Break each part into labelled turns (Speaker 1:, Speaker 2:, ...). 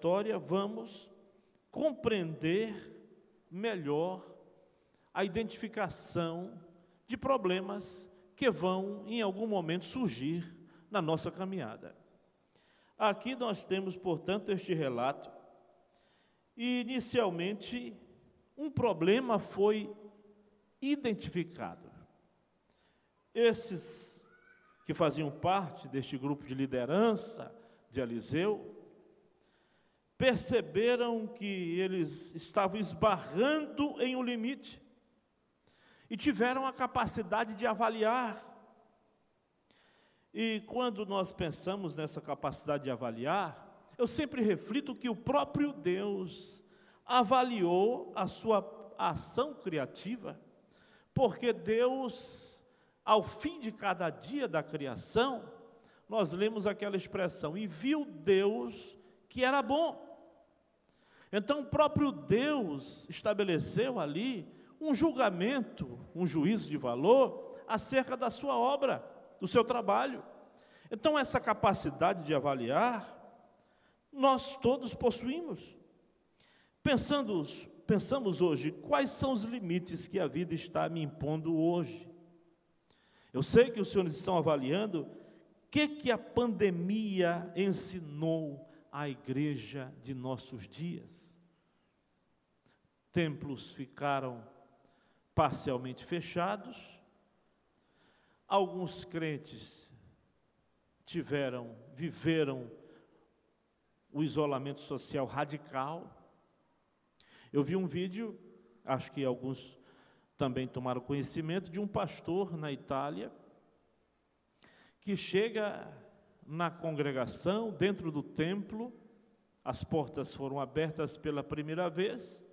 Speaker 1: história, vamos compreender melhor a identificação de problemas que vão, em algum momento, surgir na nossa caminhada. Aqui nós temos, portanto, este relato. E, inicialmente, um problema foi identificado. Esses que faziam parte deste grupo de liderança de Eliseu, perceberam que eles estavam esbarrando em um limite e tiveram a capacidade de avaliar. E quando nós pensamos nessa capacidade de avaliar, eu sempre reflito que o próprio Deus avaliou a sua ação criativa, porque Deus, ao fim de cada dia da criação, nós lemos aquela expressão, e viu Deus que era bom. Então, o próprio Deus estabeleceu ali um julgamento, um juízo de valor acerca da sua obra, do seu trabalho. Então, essa capacidade de avaliar, nós todos possuímos. Pensando, pensamos hoje, quais são os limites que a vida está me impondo hoje? Eu sei que os senhores estão avaliando o que, que a pandemia ensinou à igreja de nossos dias. Templos ficaram parcialmente fechados. Alguns crentes tiveram, viveram o isolamento social radical. Eu vi um vídeo, acho que alguns também tomaram conhecimento, de um pastor na Itália que chega na congregação, dentro do templo, as portas foram abertas pela primeira vez,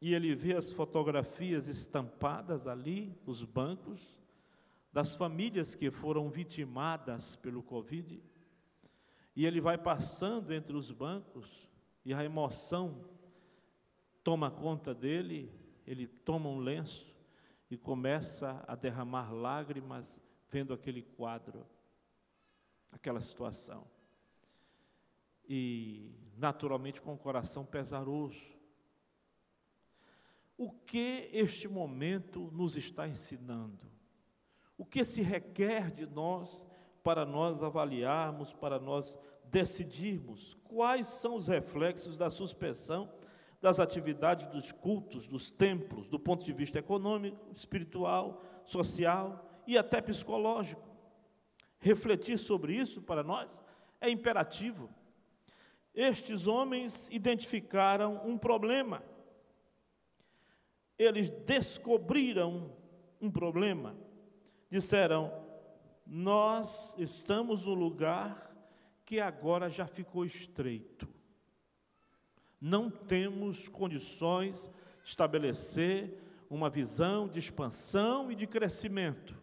Speaker 1: e ele vê as fotografias estampadas ali nos bancos das famílias que foram vitimadas pelo Covid. E ele vai passando entre os bancos e a emoção toma conta dele, ele toma um lenço e começa a derramar lágrimas vendo aquele quadro, aquela situação. E naturalmente com o coração pesaroso, o que este momento nos está ensinando? O que se requer de nós para nós avaliarmos, para nós decidirmos quais são os reflexos da suspensão das atividades dos cultos, dos templos, do ponto de vista econômico, espiritual, social e até psicológico. Refletir sobre isso para nós é imperativo. Estes homens identificaram um problema eles descobriram um problema. Disseram: Nós estamos no lugar que agora já ficou estreito. Não temos condições de estabelecer uma visão de expansão e de crescimento.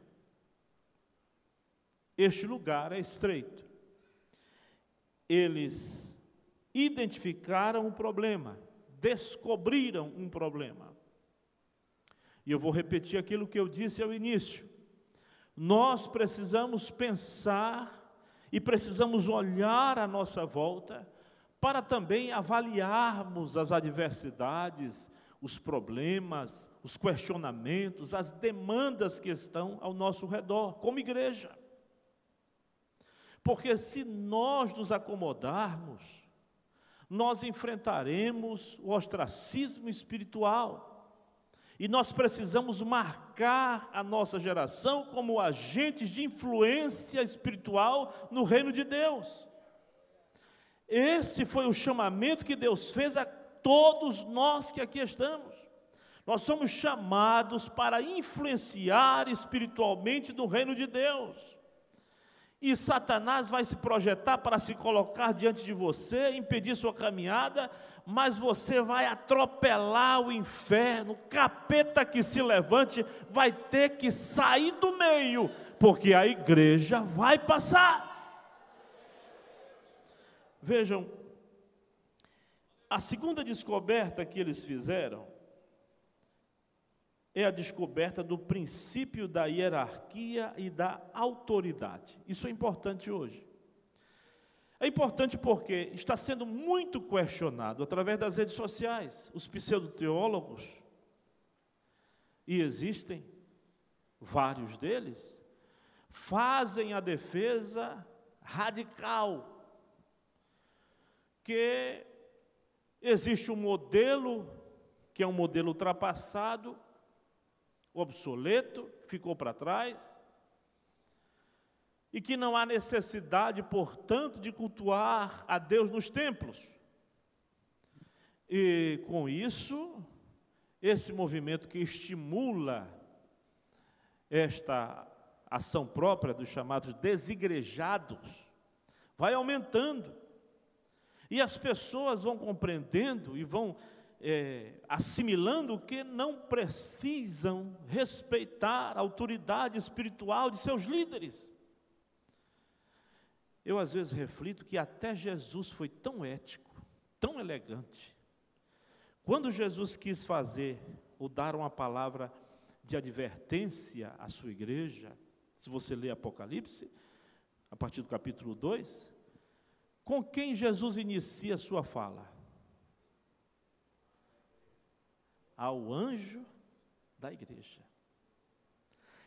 Speaker 1: Este lugar é estreito. Eles identificaram um problema, descobriram um problema. E eu vou repetir aquilo que eu disse ao início. Nós precisamos pensar e precisamos olhar à nossa volta para também avaliarmos as adversidades, os problemas, os questionamentos, as demandas que estão ao nosso redor, como igreja. Porque se nós nos acomodarmos, nós enfrentaremos o ostracismo espiritual e nós precisamos marcar a nossa geração como agentes de influência espiritual no reino de Deus. Esse foi o chamamento que Deus fez a todos nós que aqui estamos. Nós somos chamados para influenciar espiritualmente no reino de Deus. E Satanás vai se projetar para se colocar diante de você, impedir sua caminhada, mas você vai atropelar o inferno, capeta que se levante vai ter que sair do meio, porque a igreja vai passar. Vejam, a segunda descoberta que eles fizeram é a descoberta do princípio da hierarquia e da autoridade. Isso é importante hoje. É importante porque está sendo muito questionado através das redes sociais, os pseudoteólogos, e existem vários deles, fazem a defesa radical que existe um modelo que é um modelo ultrapassado, obsoleto, ficou para trás, e que não há necessidade, portanto, de cultuar a Deus nos templos. E com isso, esse movimento que estimula esta ação própria dos chamados desigrejados vai aumentando. E as pessoas vão compreendendo e vão é, assimilando que não precisam respeitar a autoridade espiritual de seus líderes. Eu às vezes reflito que até Jesus foi tão ético, tão elegante. Quando Jesus quis fazer ou dar uma palavra de advertência à sua igreja, se você ler Apocalipse, a partir do capítulo 2, com quem Jesus inicia a sua fala? Ao anjo da igreja.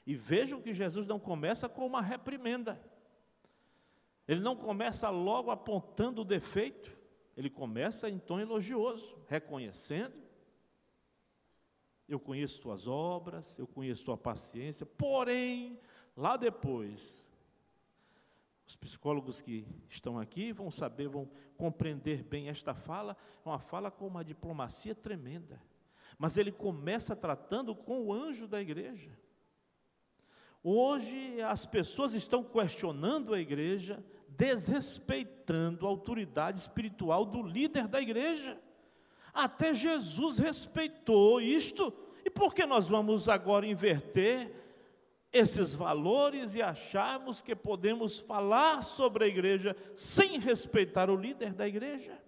Speaker 1: E vejam que Jesus não começa com uma reprimenda. Ele não começa logo apontando o defeito, ele começa em tom elogioso, reconhecendo. Eu conheço tuas obras, eu conheço tua paciência, porém, lá depois, os psicólogos que estão aqui vão saber, vão compreender bem esta fala, é uma fala com uma diplomacia tremenda. Mas ele começa tratando com o anjo da igreja. Hoje as pessoas estão questionando a igreja, desrespeitando a autoridade espiritual do líder da igreja. Até Jesus respeitou isto, e por que nós vamos agora inverter esses valores e acharmos que podemos falar sobre a igreja sem respeitar o líder da igreja?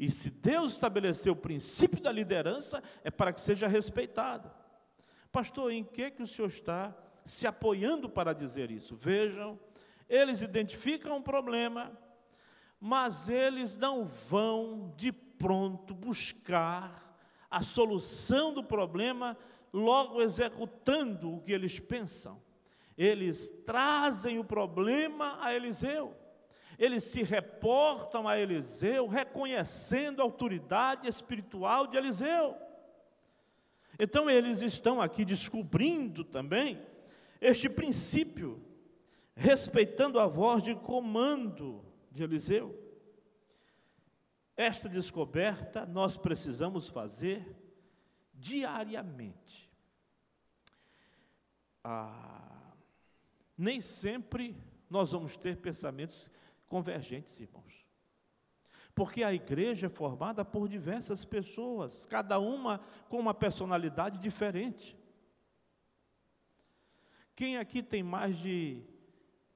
Speaker 1: E se Deus estabeleceu o princípio da liderança, é para que seja respeitado. Pastor, em que, que o senhor está se apoiando para dizer isso? Vejam eles identificam um problema, mas eles não vão de pronto buscar a solução do problema, logo executando o que eles pensam. Eles trazem o problema a Eliseu. Eles se reportam a Eliseu, reconhecendo a autoridade espiritual de Eliseu. Então, eles estão aqui descobrindo também este princípio respeitando a voz de comando de Eliseu. Esta descoberta nós precisamos fazer diariamente. Ah, nem sempre nós vamos ter pensamentos convergentes, irmãos. Porque a igreja é formada por diversas pessoas, cada uma com uma personalidade diferente. Quem aqui tem mais de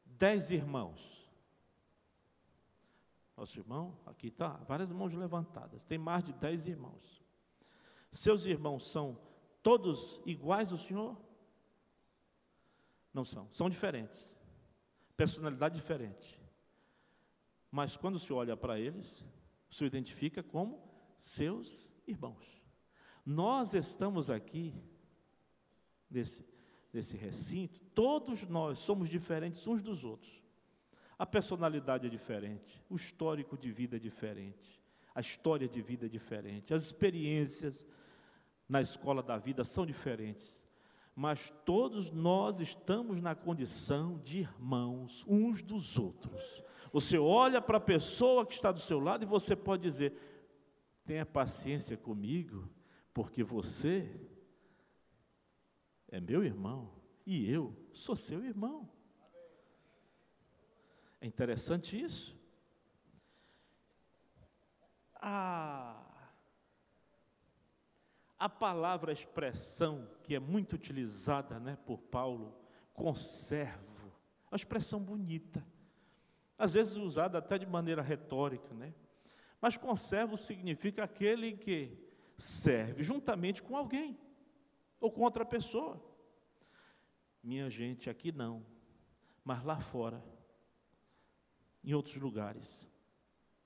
Speaker 1: dez irmãos. Nosso irmão, aqui está, várias mãos levantadas. Tem mais de dez irmãos. Seus irmãos são todos iguais ao Senhor? Não são, são diferentes. Personalidade diferente. Mas quando Senhor olha para eles, Senhor identifica como seus irmãos. Nós estamos aqui, nesse, nesse recinto, todos nós somos diferentes uns dos outros. A personalidade é diferente, o histórico de vida é diferente, a história de vida é diferente, as experiências na escola da vida são diferentes, mas todos nós estamos na condição de irmãos uns dos outros. Você olha para a pessoa que está do seu lado e você pode dizer: tenha paciência comigo, porque você é meu irmão e eu sou seu irmão. É interessante isso. A, a palavra a expressão que é muito utilizada né, por Paulo, conservo, é uma expressão bonita, às vezes usada até de maneira retórica, né? Mas conservo significa aquele que serve juntamente com alguém ou com outra pessoa. Minha gente, aqui não, mas lá fora, em outros lugares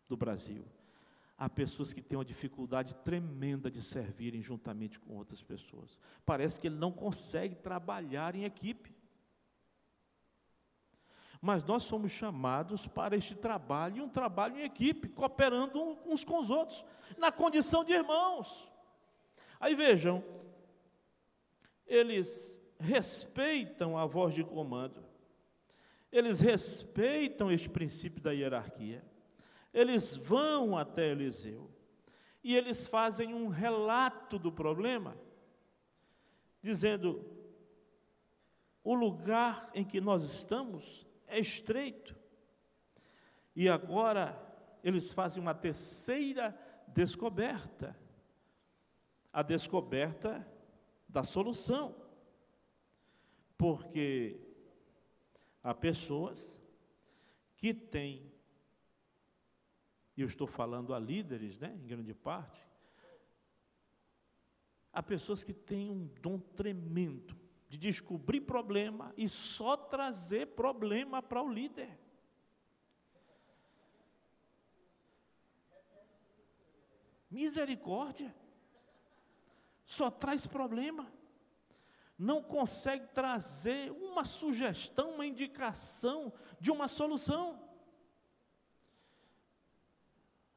Speaker 1: do Brasil. Há pessoas que têm uma dificuldade tremenda de servirem juntamente com outras pessoas. Parece que ele não consegue trabalhar em equipe. Mas nós somos chamados para este trabalho, um trabalho em equipe, cooperando uns com os outros, na condição de irmãos. Aí vejam, eles respeitam a voz de comando, eles respeitam este princípio da hierarquia, eles vão até Eliseu e eles fazem um relato do problema, dizendo: o lugar em que nós estamos é estreito. E agora eles fazem uma terceira descoberta, a descoberta da solução. Porque há pessoas que têm, e eu estou falando a líderes, né, em grande parte, há pessoas que têm um dom tremendo de descobrir problema e só trazer problema para o líder. Misericórdia. Só traz problema. Não consegue trazer uma sugestão, uma indicação de uma solução.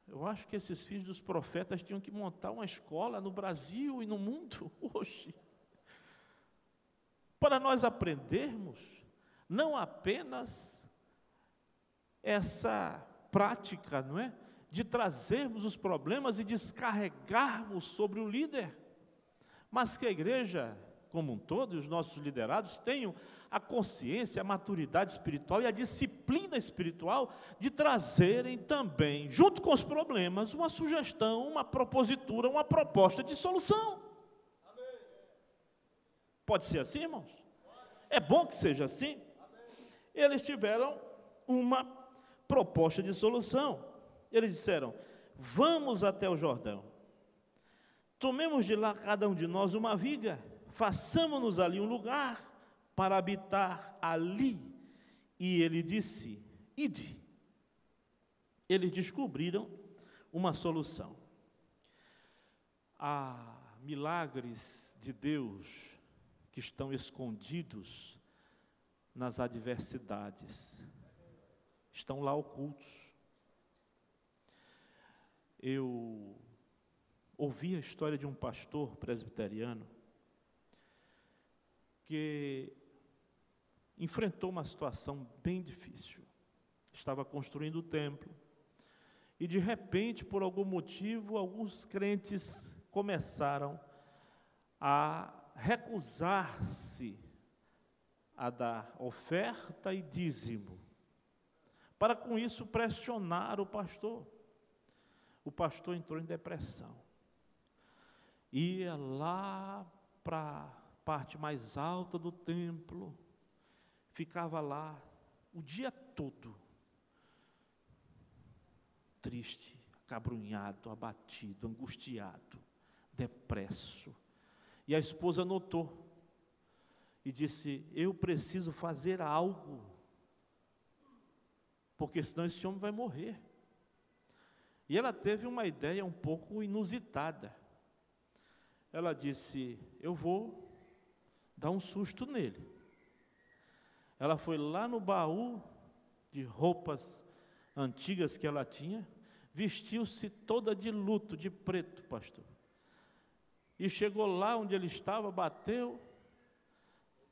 Speaker 1: Eu acho que esses filhos dos profetas tinham que montar uma escola no Brasil e no mundo hoje para nós aprendermos não apenas essa prática, não é? De trazermos os problemas e descarregarmos sobre o líder, mas que a igreja como um todo, e os nossos liderados tenham a consciência, a maturidade espiritual e a disciplina espiritual de trazerem também, junto com os problemas, uma sugestão, uma propositura, uma proposta de solução. Pode ser assim, irmãos? É bom que seja assim? Eles tiveram uma proposta de solução. Eles disseram: Vamos até o Jordão, tomemos de lá cada um de nós uma viga, façamos-nos ali um lugar para habitar ali. E ele disse: Ide. Eles descobriram uma solução. Há milagres de Deus que estão escondidos nas adversidades, estão lá ocultos. Eu ouvi a história de um pastor presbiteriano que enfrentou uma situação bem difícil. Estava construindo o templo e de repente, por algum motivo, alguns crentes começaram a recusar-se a dar oferta e dízimo, para com isso pressionar o pastor. O pastor entrou em depressão. Ia lá para a parte mais alta do templo, ficava lá o dia todo, triste, acabrunhado, abatido, angustiado, depresso. E a esposa notou e disse: Eu preciso fazer algo, porque senão esse homem vai morrer. E ela teve uma ideia um pouco inusitada. Ela disse: Eu vou dar um susto nele. Ela foi lá no baú de roupas antigas que ela tinha, vestiu-se toda de luto, de preto, pastor e chegou lá onde ele estava, bateu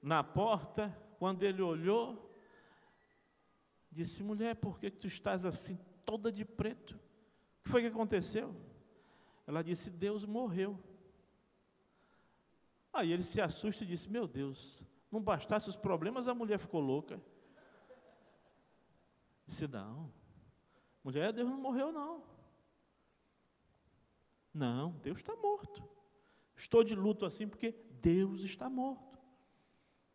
Speaker 1: na porta. Quando ele olhou, disse: Mulher, por que tu estás assim, toda de preto? O que foi que aconteceu? Ela disse: Deus morreu. Aí ele se assusta e disse: Meu Deus, não bastasse os problemas, a mulher ficou louca. Disse: Não, mulher, Deus não morreu, não. Não, Deus está morto. Estou de luto assim porque Deus está morto.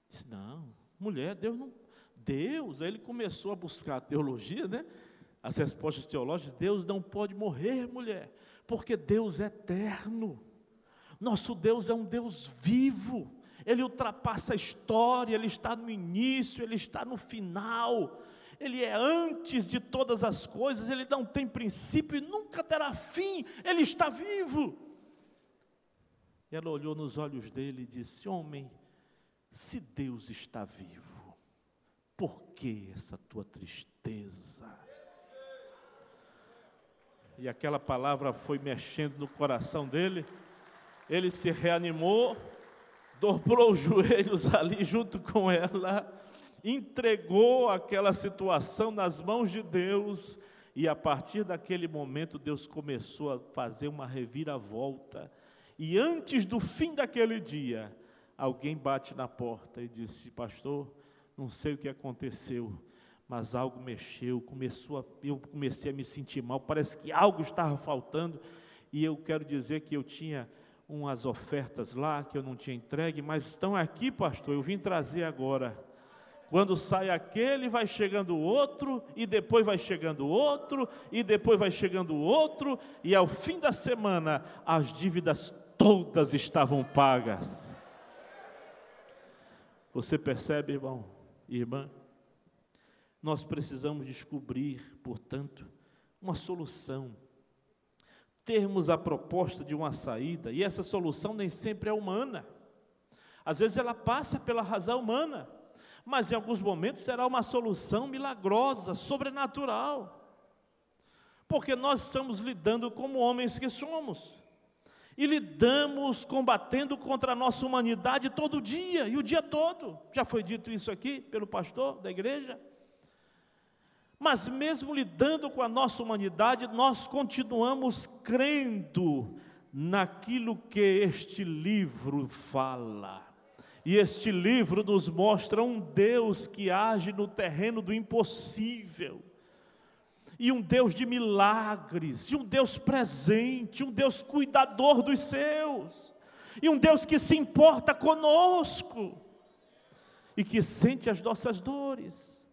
Speaker 1: Disse, não, mulher, Deus não. Deus, aí ele começou a buscar a teologia, né? As respostas teológicas, Deus não pode morrer, mulher, porque Deus é eterno. Nosso Deus é um Deus vivo. Ele ultrapassa a história, ele está no início, ele está no final. Ele é antes de todas as coisas, ele não tem princípio e nunca terá fim, ele está vivo. Ela olhou nos olhos dele e disse: Homem, se Deus está vivo, por que essa tua tristeza? E aquela palavra foi mexendo no coração dele, ele se reanimou, dobrou os joelhos ali junto com ela, entregou aquela situação nas mãos de Deus, e a partir daquele momento Deus começou a fazer uma reviravolta. E antes do fim daquele dia, alguém bate na porta e disse: Pastor, não sei o que aconteceu, mas algo mexeu, começou a, eu comecei a me sentir mal, parece que algo estava faltando, e eu quero dizer que eu tinha umas ofertas lá que eu não tinha entregue, mas estão aqui, pastor, eu vim trazer agora. Quando sai aquele, vai chegando outro, e depois vai chegando outro, e depois vai chegando outro, e ao fim da semana as dívidas todas estavam pagas. Você percebe, irmão, irmã? Nós precisamos descobrir, portanto, uma solução termos a proposta de uma saída, e essa solução nem sempre é humana. Às vezes ela passa pela razão humana, mas em alguns momentos será uma solução milagrosa, sobrenatural. Porque nós estamos lidando como homens que somos. E lidamos combatendo contra a nossa humanidade todo dia e o dia todo. Já foi dito isso aqui pelo pastor da igreja. Mas mesmo lidando com a nossa humanidade, nós continuamos crendo naquilo que este livro fala. E este livro nos mostra um Deus que age no terreno do impossível. E um Deus de milagres, e um Deus presente, um Deus cuidador dos seus, e um Deus que se importa conosco, e que sente as nossas dores.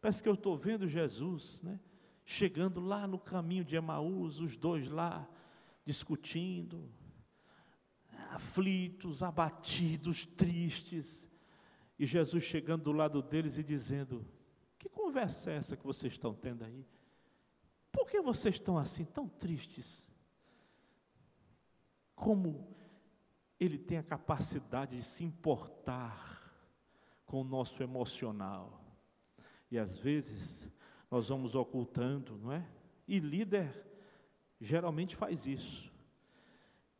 Speaker 1: Parece que eu estou vendo Jesus, né? Chegando lá no caminho de Emaús, os dois lá discutindo, aflitos, abatidos, tristes, e Jesus chegando do lado deles e dizendo: Que conversa é essa que vocês estão tendo aí? Por que vocês estão assim, tão tristes? Como Ele tem a capacidade de se importar com o nosso emocional. E às vezes nós vamos ocultando, não é? E líder geralmente faz isso.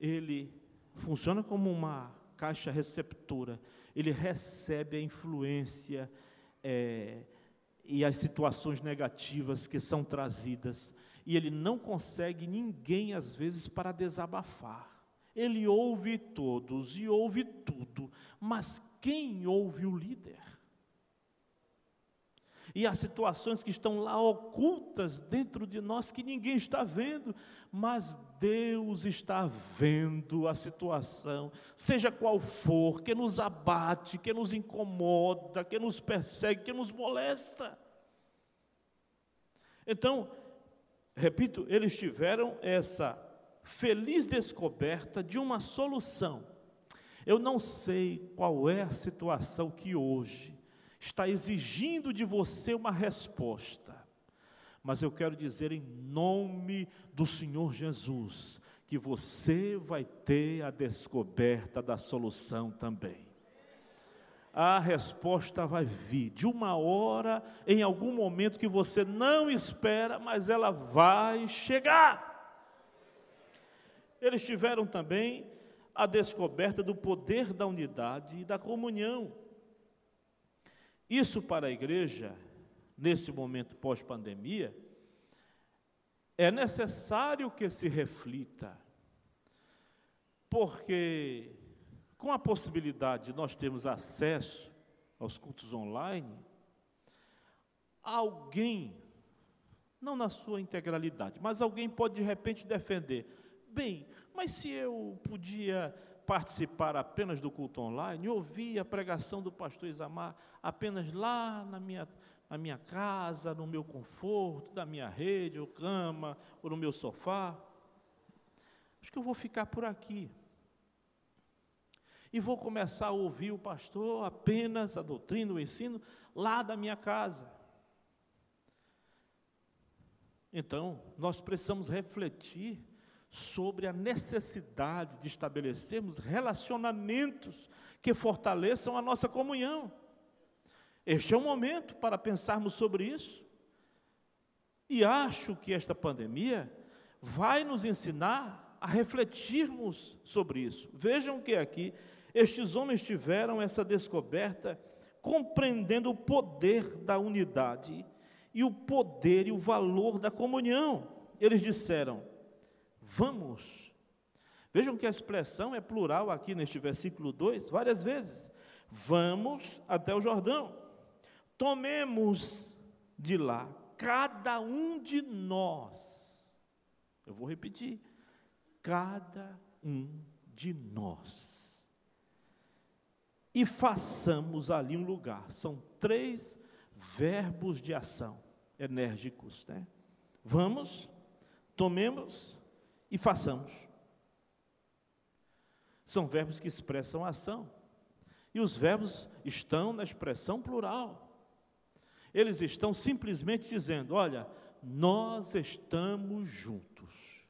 Speaker 1: Ele funciona como uma caixa receptora. Ele recebe a influência é, e as situações negativas que são trazidas. E ele não consegue ninguém, às vezes, para desabafar. Ele ouve todos e ouve tudo, mas quem ouve o líder? E há situações que estão lá ocultas dentro de nós que ninguém está vendo, mas Deus está vendo a situação, seja qual for, que nos abate, que nos incomoda, que nos persegue, que nos molesta. Então, repito, eles tiveram essa feliz descoberta de uma solução. Eu não sei qual é a situação que hoje está exigindo de você uma resposta. Mas eu quero dizer em nome do Senhor Jesus que você vai ter a descoberta da solução também. A resposta vai vir de uma hora, em algum momento que você não espera, mas ela vai chegar. Eles tiveram também a descoberta do poder da unidade e da comunhão. Isso para a igreja, nesse momento pós-pandemia, é necessário que se reflita, porque com a possibilidade de nós termos acesso aos cultos online, alguém, não na sua integralidade, mas alguém pode de repente defender, bem, mas se eu podia participar apenas do culto online, ouvir a pregação do pastor Isamar apenas lá na minha, na minha casa, no meu conforto, da minha rede, ou cama, ou no meu sofá. Acho que eu vou ficar por aqui. E vou começar a ouvir o pastor apenas a doutrina, o ensino, lá da minha casa. Então, nós precisamos refletir sobre a necessidade de estabelecermos relacionamentos que fortaleçam a nossa comunhão. Este é o momento para pensarmos sobre isso. E acho que esta pandemia vai nos ensinar a refletirmos sobre isso. Vejam que aqui estes homens tiveram essa descoberta compreendendo o poder da unidade e o poder e o valor da comunhão. Eles disseram: Vamos. Vejam que a expressão é plural aqui neste versículo 2, várias vezes. Vamos até o Jordão. Tomemos de lá cada um de nós. Eu vou repetir. Cada um de nós. E façamos ali um lugar. São três verbos de ação enérgicos, né? Vamos, tomemos e façamos. São verbos que expressam ação. E os verbos estão na expressão plural. Eles estão simplesmente dizendo: olha, nós estamos juntos.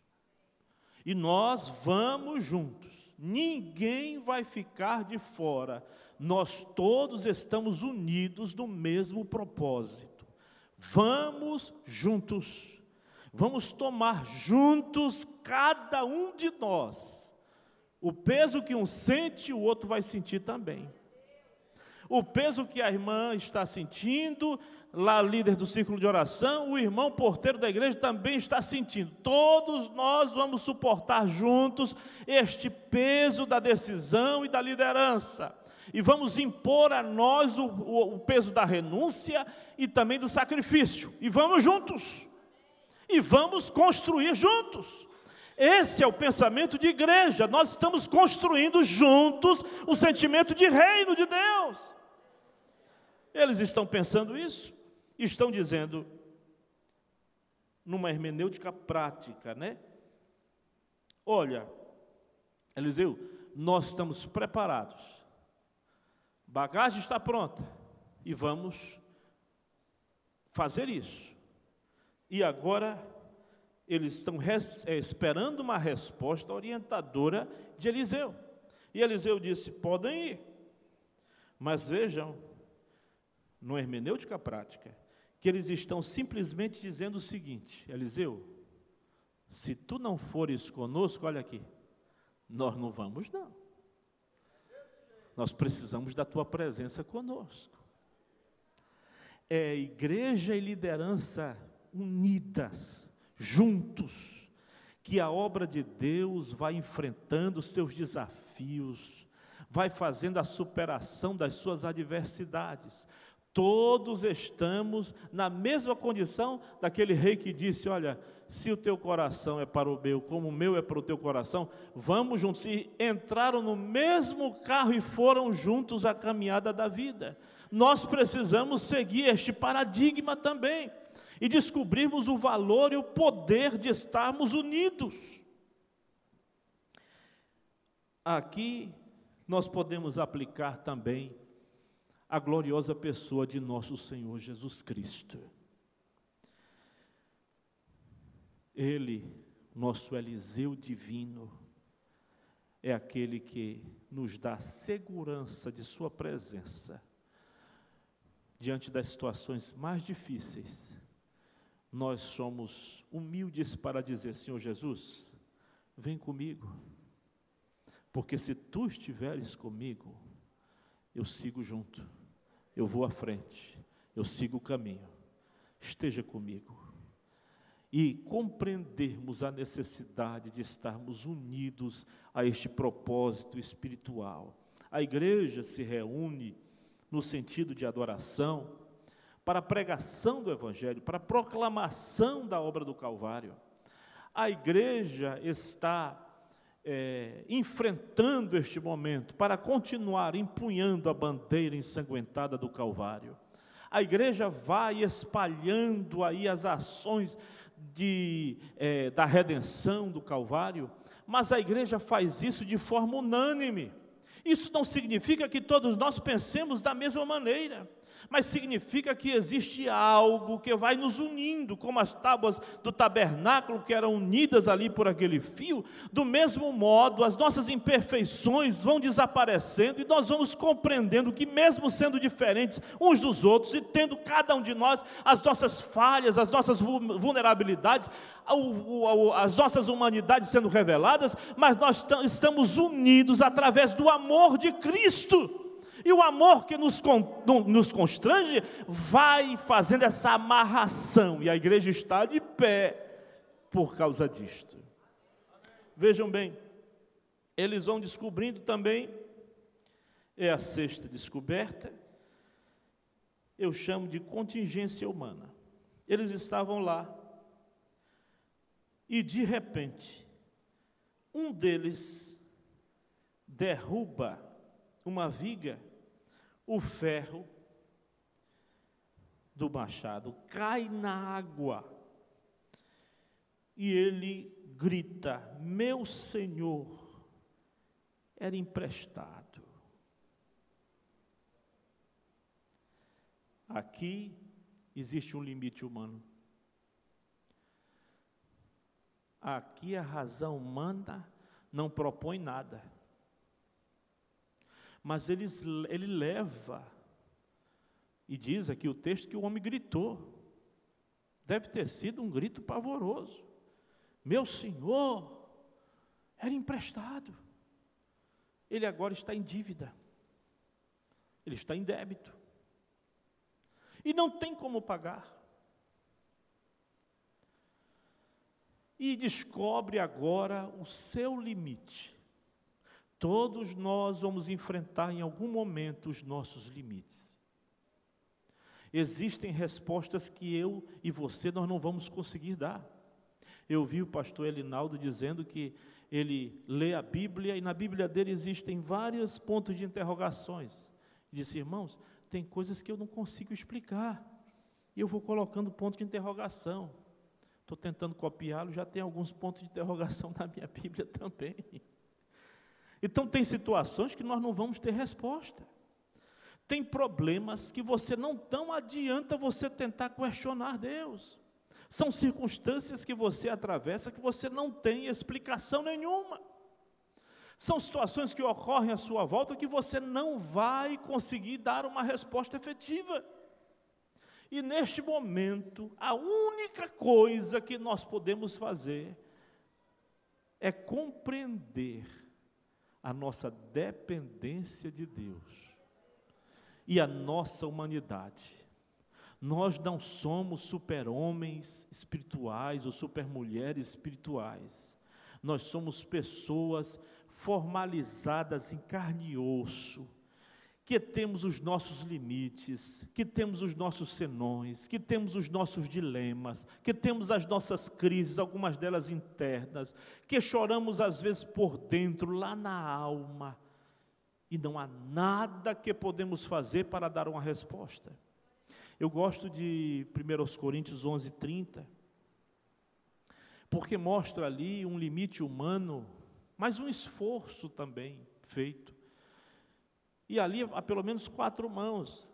Speaker 1: E nós vamos juntos. Ninguém vai ficar de fora. Nós todos estamos unidos no mesmo propósito. Vamos juntos. Vamos tomar juntos, cada um de nós, o peso que um sente, o outro vai sentir também. O peso que a irmã está sentindo, lá líder do círculo de oração, o irmão porteiro da igreja também está sentindo. Todos nós vamos suportar juntos este peso da decisão e da liderança. E vamos impor a nós o, o, o peso da renúncia e também do sacrifício. E vamos juntos e vamos construir juntos. Esse é o pensamento de igreja. Nós estamos construindo juntos o sentimento de reino de Deus. Eles estão pensando isso, estão dizendo, numa hermenêutica prática, né? Olha, Eliseu, nós estamos preparados, bagagem está pronta e vamos fazer isso. E agora eles estão é, esperando uma resposta orientadora de Eliseu. E Eliseu disse: podem ir. Mas vejam, no hermenêutica prática, que eles estão simplesmente dizendo o seguinte: Eliseu, se tu não fores conosco, olha aqui, nós não vamos não. Nós precisamos da tua presença conosco. É igreja e liderança unidas, juntos, que a obra de Deus vai enfrentando seus desafios, vai fazendo a superação das suas adversidades. Todos estamos na mesma condição daquele rei que disse: Olha, se o teu coração é para o meu, como o meu é para o teu coração, vamos juntos. E entraram no mesmo carro e foram juntos a caminhada da vida. Nós precisamos seguir este paradigma também e descobrirmos o valor e o poder de estarmos unidos. Aqui nós podemos aplicar também a gloriosa pessoa de nosso Senhor Jesus Cristo. Ele, nosso Eliseu divino, é aquele que nos dá segurança de Sua presença diante das situações mais difíceis nós somos humildes para dizer: Senhor Jesus, vem comigo, porque se tu estiveres comigo, eu sigo junto, eu vou à frente, eu sigo o caminho, esteja comigo. E compreendermos a necessidade de estarmos unidos a este propósito espiritual. A igreja se reúne no sentido de adoração, para a pregação do Evangelho, para a proclamação da obra do Calvário. A igreja está é, enfrentando este momento para continuar empunhando a bandeira ensanguentada do Calvário. A igreja vai espalhando aí as ações de, é, da redenção do Calvário, mas a igreja faz isso de forma unânime. Isso não significa que todos nós pensemos da mesma maneira mas significa que existe algo que vai nos unindo, como as tábuas do tabernáculo que eram unidas ali por aquele fio, do mesmo modo as nossas imperfeições vão desaparecendo e nós vamos compreendendo que, mesmo sendo diferentes uns dos outros e tendo cada um de nós as nossas falhas, as nossas vulnerabilidades, as nossas humanidades sendo reveladas, mas nós estamos unidos através do amor de Cristo. E o amor que nos, nos constrange vai fazendo essa amarração, e a igreja está de pé por causa disto. Vejam bem, eles vão descobrindo também, é a sexta descoberta, eu chamo de contingência humana. Eles estavam lá, e de repente, um deles derruba uma viga o ferro do machado cai na água e ele grita: Meu senhor era emprestado. Aqui existe um limite humano. Aqui a razão humana não propõe nada mas ele, ele leva, e diz aqui o texto que o homem gritou, deve ter sido um grito pavoroso: Meu senhor era emprestado, ele agora está em dívida, ele está em débito, e não tem como pagar. E descobre agora o seu limite. Todos nós vamos enfrentar em algum momento os nossos limites. Existem respostas que eu e você nós não vamos conseguir dar. Eu vi o pastor Elinaldo dizendo que ele lê a Bíblia e na Bíblia dele existem vários pontos de interrogações. Ele disse, irmãos, tem coisas que eu não consigo explicar. E eu vou colocando ponto de interrogação. Estou tentando copiá-lo, já tem alguns pontos de interrogação na minha Bíblia também. Então, tem situações que nós não vamos ter resposta. Tem problemas que você não tão adianta você tentar questionar Deus. São circunstâncias que você atravessa que você não tem explicação nenhuma. São situações que ocorrem à sua volta que você não vai conseguir dar uma resposta efetiva. E neste momento, a única coisa que nós podemos fazer é compreender a nossa dependência de Deus e a nossa humanidade. Nós não somos super-homens espirituais ou super-mulheres espirituais. Nós somos pessoas formalizadas em carne e osso, que temos os nossos limites, que temos os nossos senões, que temos os nossos dilemas, que temos as nossas crises, algumas delas internas, que choramos às vezes por dentro, lá na alma, e não há nada que podemos fazer para dar uma resposta. Eu gosto de 1 Coríntios 11, 30, porque mostra ali um limite humano, mas um esforço também feito e ali há pelo menos quatro mãos.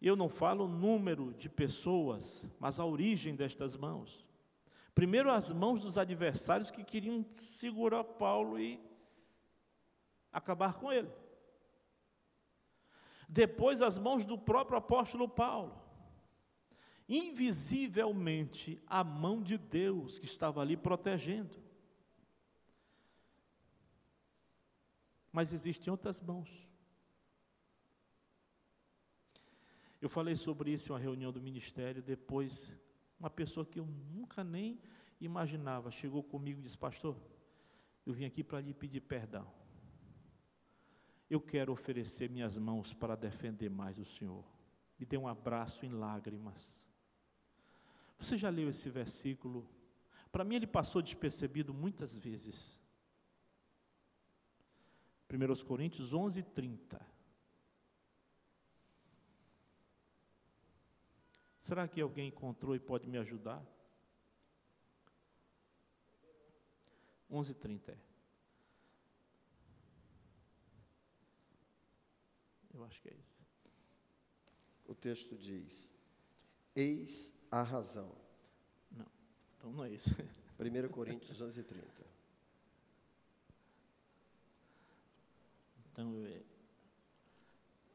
Speaker 1: Eu não falo o número de pessoas, mas a origem destas mãos. Primeiro, as mãos dos adversários que queriam segurar Paulo e acabar com ele. Depois, as mãos do próprio apóstolo Paulo. Invisivelmente, a mão de Deus que estava ali protegendo. Mas existem outras mãos. Eu falei sobre isso em uma reunião do ministério, depois, uma pessoa que eu nunca nem imaginava chegou comigo e disse: Pastor, eu vim aqui para lhe pedir perdão. Eu quero oferecer minhas mãos para defender mais o Senhor. Me dê um abraço em lágrimas. Você já leu esse versículo? Para mim, ele passou despercebido muitas vezes. 1 Coríntios 11, 30. Será que alguém encontrou e pode me ajudar? 11:30 é. Eu acho que é isso.
Speaker 2: O texto diz: Eis a razão.
Speaker 1: Não, então não é isso.
Speaker 2: 1 Coríntios 11, 30.
Speaker 1: Então é,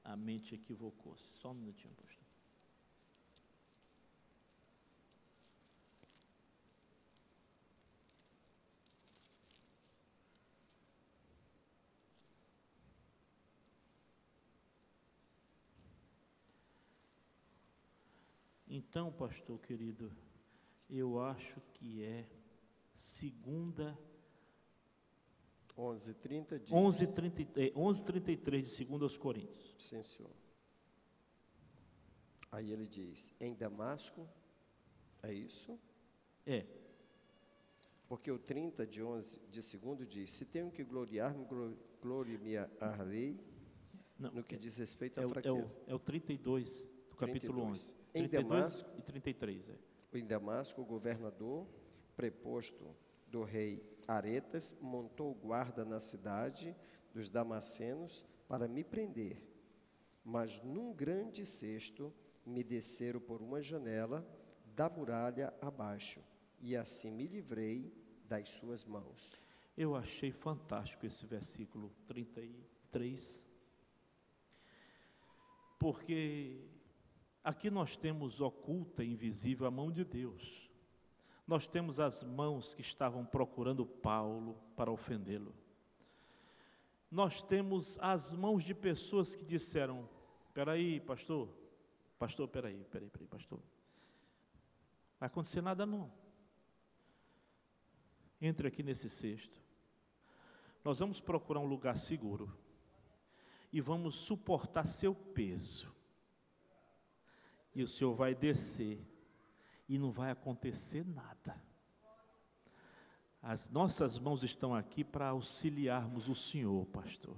Speaker 1: a mente equivocou-se. Só um minutinho, pastor. Então, pastor querido, eu acho que é segunda
Speaker 2: 11:30 diz.
Speaker 1: 11:33 11, de segunda aos Coríntios.
Speaker 2: Sim, senhor. Aí ele diz: "Em Damasco é isso?"
Speaker 1: É.
Speaker 2: Porque o 30 de 11 de segundo diz: "Se tenho que gloriar-me, gloriarei Não, no que
Speaker 1: é,
Speaker 2: diz respeito
Speaker 1: à
Speaker 2: é fraqueza."
Speaker 1: É o, é o 32 do capítulo 32. 11.
Speaker 2: Em Damasco,
Speaker 1: e 33, é.
Speaker 2: Em Damasco, o governador preposto do rei Aretas montou guarda na cidade dos Damascenos para me prender. Mas num grande cesto me desceram por uma janela da muralha abaixo, e assim me livrei das suas mãos.
Speaker 1: Eu achei fantástico esse versículo 33, porque Aqui nós temos oculta, invisível, a mão de Deus. Nós temos as mãos que estavam procurando Paulo para ofendê-lo. Nós temos as mãos de pessoas que disseram: Peraí, pastor, pastor, peraí, peraí, peraí, pastor. Não vai acontecer nada não. Entre aqui nesse cesto. Nós vamos procurar um lugar seguro e vamos suportar seu peso e o Senhor vai descer e não vai acontecer nada. As nossas mãos estão aqui para auxiliarmos o Senhor, pastor.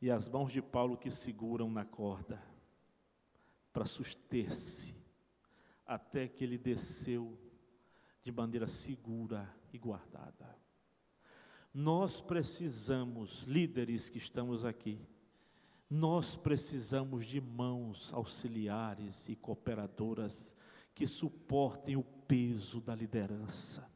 Speaker 1: E as mãos de Paulo que seguram na corda para suster-se até que ele desceu de maneira segura e guardada. Nós precisamos, líderes que estamos aqui, nós precisamos de mãos auxiliares e cooperadoras que suportem o peso da liderança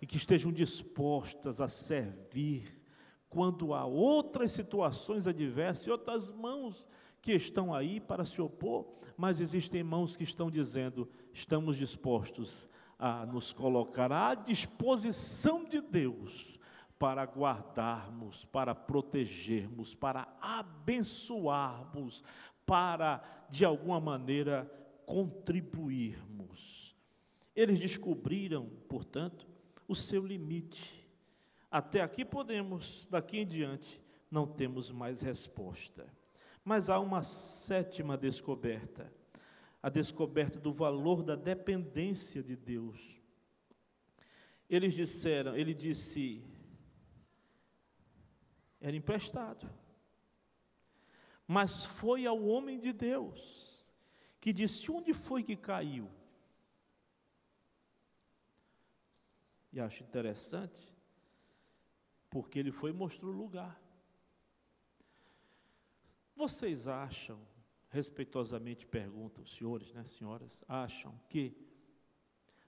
Speaker 1: e que estejam dispostas a servir quando há outras situações adversas e outras mãos que estão aí para se opor, mas existem mãos que estão dizendo: estamos dispostos a nos colocar à disposição de Deus para guardarmos, para protegermos, para abençoarmos, para, de alguma maneira, contribuirmos. Eles descobriram, portanto, o seu limite. Até aqui podemos, daqui em diante, não temos mais resposta. Mas há uma sétima descoberta, a descoberta do valor da dependência de Deus. Eles disseram, ele disse: era emprestado. Mas foi ao homem de Deus que disse: Onde foi que caiu? E acho interessante, porque ele foi e mostrou o lugar. Vocês acham, respeitosamente perguntam, senhores, né, senhoras, acham que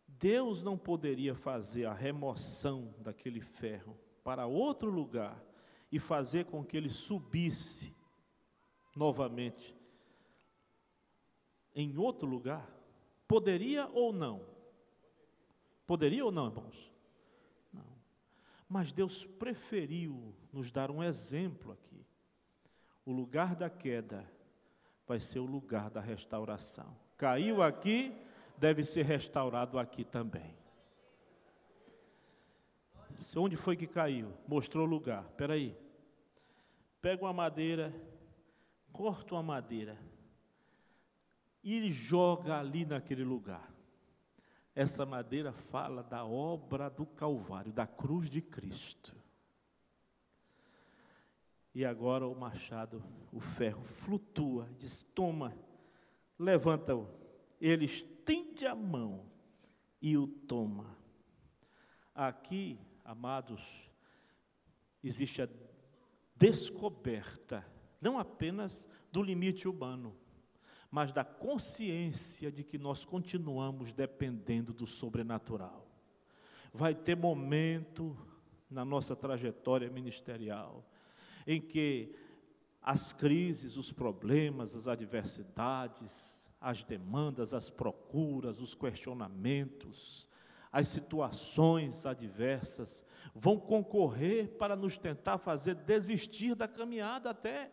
Speaker 1: Deus não poderia fazer a remoção daquele ferro para outro lugar e fazer com que ele subisse novamente em outro lugar? Poderia ou não? Poderia ou não, irmãos? Não. Mas Deus preferiu nos dar um exemplo aqui. O lugar da queda vai ser o lugar da restauração. Caiu aqui, deve ser restaurado aqui também. Onde foi que caiu? Mostrou o lugar. Espera aí pega uma madeira, corta uma madeira e joga ali naquele lugar. Essa madeira fala da obra do Calvário, da cruz de Cristo. E agora o machado, o ferro, flutua, diz: Toma, levanta-o. Ele estende a mão e o toma. Aqui, amados, existe a descoberta não apenas do limite urbano, mas da consciência de que nós continuamos dependendo do sobrenatural. Vai ter momento na nossa trajetória ministerial em que as crises, os problemas, as adversidades, as demandas, as procuras, os questionamentos, as situações adversas vão concorrer para nos tentar fazer desistir da caminhada até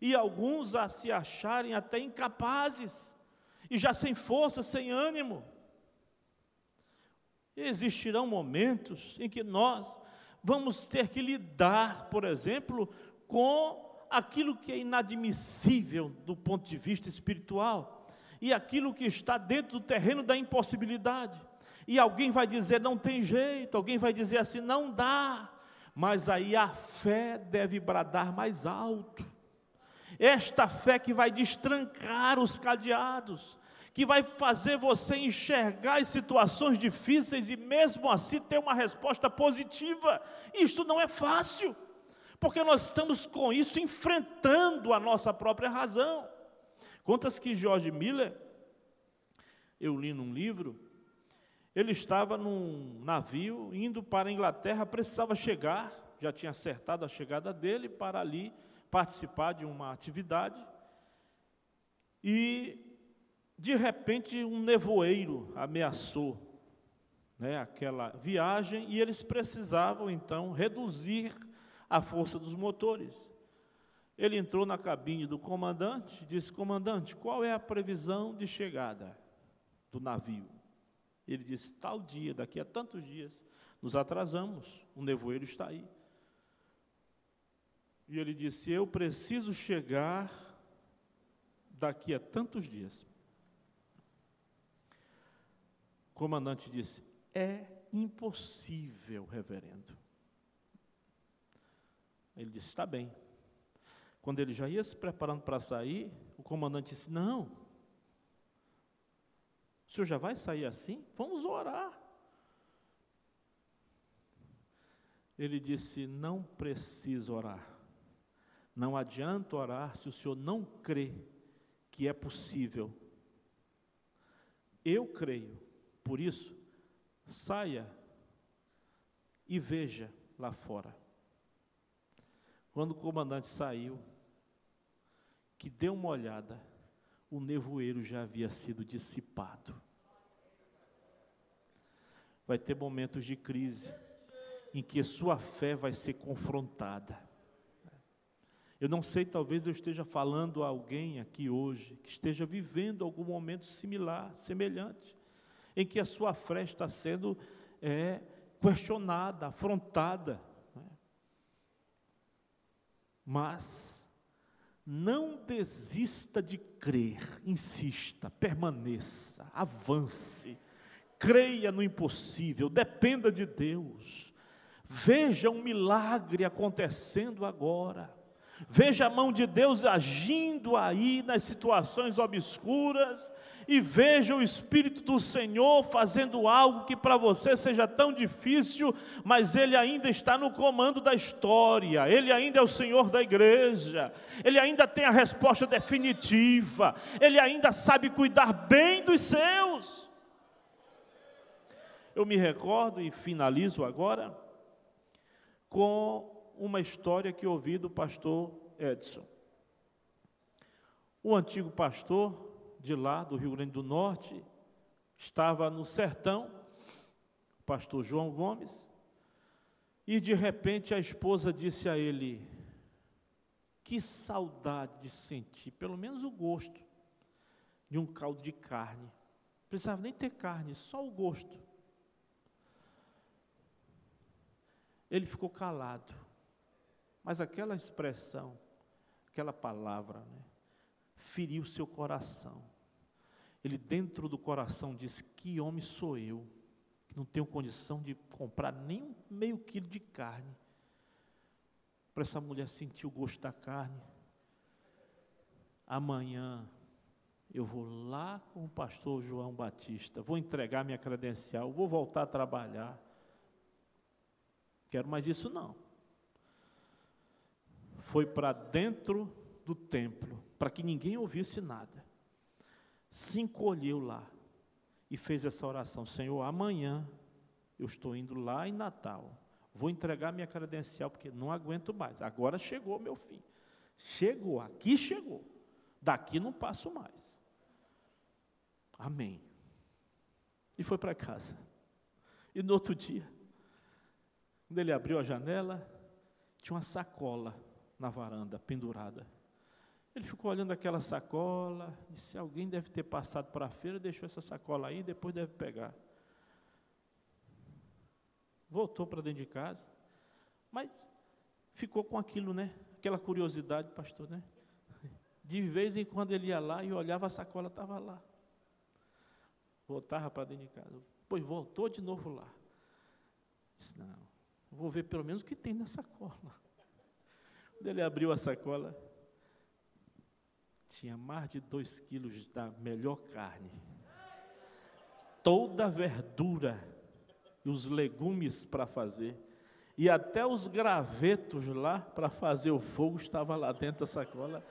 Speaker 1: e alguns a se acharem até incapazes, e já sem força, sem ânimo. Existirão momentos em que nós vamos ter que lidar, por exemplo, com aquilo que é inadmissível do ponto de vista espiritual e aquilo que está dentro do terreno da impossibilidade. E alguém vai dizer não tem jeito, alguém vai dizer assim não dá, mas aí a fé deve bradar mais alto. Esta fé que vai destrancar os cadeados, que vai fazer você enxergar as situações difíceis e mesmo assim ter uma resposta positiva. Isto não é fácil, porque nós estamos com isso enfrentando a nossa própria razão. Contas que George Miller, eu li num livro, ele estava num navio indo para a Inglaterra, precisava chegar, já tinha acertado a chegada dele para ali participar de uma atividade e de repente um nevoeiro ameaçou né, aquela viagem e eles precisavam então reduzir a força dos motores. Ele entrou na cabine do comandante e disse: Comandante, qual é a previsão de chegada do navio? Ele disse: Tal dia, daqui a tantos dias, nos atrasamos, o nevoeiro está aí. E ele disse: Eu preciso chegar daqui a tantos dias. O comandante disse: É impossível, reverendo. Ele disse: Está bem. Quando ele já ia se preparando para sair, o comandante disse: Não, o senhor já vai sair assim? Vamos orar. Ele disse: Não precisa orar. Não adianta orar se o senhor não crê que é possível. Eu creio, por isso, saia e veja lá fora. Quando o comandante saiu, que deu uma olhada, o nevoeiro já havia sido dissipado. Vai ter momentos de crise em que sua fé vai ser confrontada. Eu não sei, talvez eu esteja falando a alguém aqui hoje que esteja vivendo algum momento similar, semelhante, em que a sua fé está sendo é, questionada, afrontada. Né? Mas não desista de crer, insista, permaneça, avance, creia no impossível, dependa de Deus, veja um milagre acontecendo agora. Veja a mão de Deus agindo aí nas situações obscuras e veja o Espírito do Senhor fazendo algo que para você seja tão difícil, mas Ele ainda está no comando da história, Ele ainda é o Senhor da igreja, Ele ainda tem a resposta definitiva, Ele ainda sabe cuidar bem dos seus. Eu me recordo e finalizo agora com uma história que ouvi do pastor Edson. O antigo pastor de lá, do Rio Grande do Norte, estava no sertão, o pastor João Gomes, e de repente a esposa disse a ele: Que saudade de sentir, pelo menos o gosto de um caldo de carne. Precisava nem ter carne, só o gosto. Ele ficou calado. Mas aquela expressão, aquela palavra, né, feriu seu coração. Ele, dentro do coração, disse: Que homem sou eu, que não tenho condição de comprar nem um meio quilo de carne, para essa mulher sentir o gosto da carne. Amanhã eu vou lá com o pastor João Batista, vou entregar minha credencial, vou voltar a trabalhar. Quero mais isso não foi para dentro do templo, para que ninguém ouvisse nada, se encolheu lá e fez essa oração: Senhor, amanhã eu estou indo lá em Natal, vou entregar minha credencial, porque não aguento mais, agora chegou meu fim. Chegou, aqui chegou, daqui não passo mais. Amém. E foi para casa. E no outro dia, quando ele abriu a janela, tinha uma sacola na varanda, pendurada. Ele ficou olhando aquela sacola, disse: Alguém deve ter passado para a feira, deixou essa sacola aí, depois deve pegar. Voltou para dentro de casa, mas ficou com aquilo, né? Aquela curiosidade, pastor, né? De vez em quando ele ia lá e olhava, a sacola estava lá. Voltava para dentro de casa. Pois voltou de novo lá. Disse, não, vou ver pelo menos o que tem na sacola. Quando ele abriu a sacola, tinha mais de dois quilos da melhor carne. Toda a verdura e os legumes para fazer. E até os gravetos lá para fazer o fogo estava lá dentro da sacola.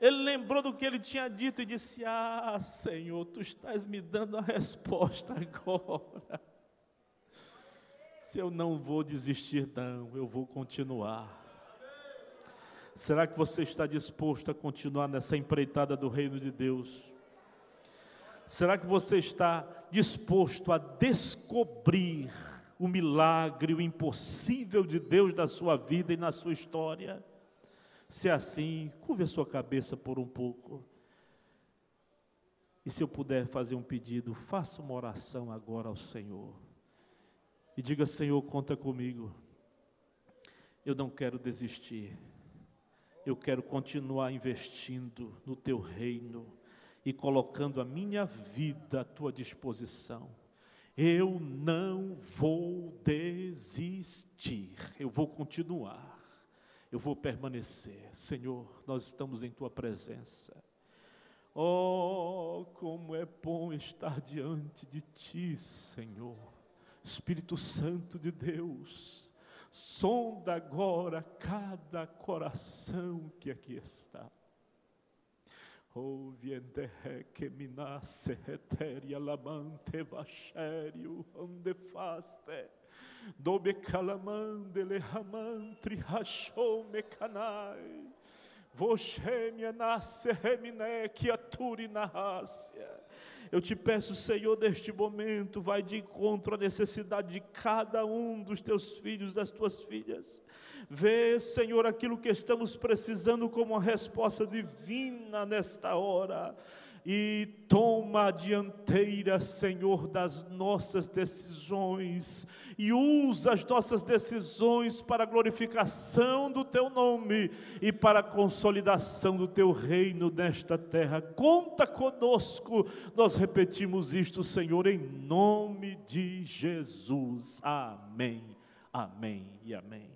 Speaker 1: Ele lembrou do que ele tinha dito e disse: Ah, Senhor, tu estás me dando a resposta agora. Se eu não vou desistir, não, eu vou continuar. Será que você está disposto a continuar nessa empreitada do reino de Deus? Será que você está disposto a descobrir o milagre, o impossível de Deus na sua vida e na sua história? Se é assim, curve a sua cabeça por um pouco. E se eu puder fazer um pedido, faça uma oração agora ao Senhor. E diga: Senhor, conta comigo. Eu não quero desistir eu quero continuar investindo no teu reino e colocando a minha vida à tua disposição. Eu não vou desistir, eu vou continuar, eu vou permanecer. Senhor, nós estamos em tua presença. Oh, como é bom estar diante de ti, Senhor. Espírito Santo de Deus, sonda agora cada coração que aqui está. Ouve que me nasce eteria lamante vasherio onde faste. Dobe calamande le hamantri hashou me canai. Voshe me nasce remine que aturi na rácia. Eu te peço, Senhor, neste momento, vai de encontro à necessidade de cada um dos teus filhos, das tuas filhas. Vê, Senhor, aquilo que estamos precisando como uma resposta divina nesta hora e toma a dianteira, Senhor, das nossas decisões e usa as nossas decisões para a glorificação do teu nome e para a consolidação do teu reino nesta terra. Conta conosco. Nós repetimos isto, Senhor, em nome de Jesus. Amém. Amém e amém.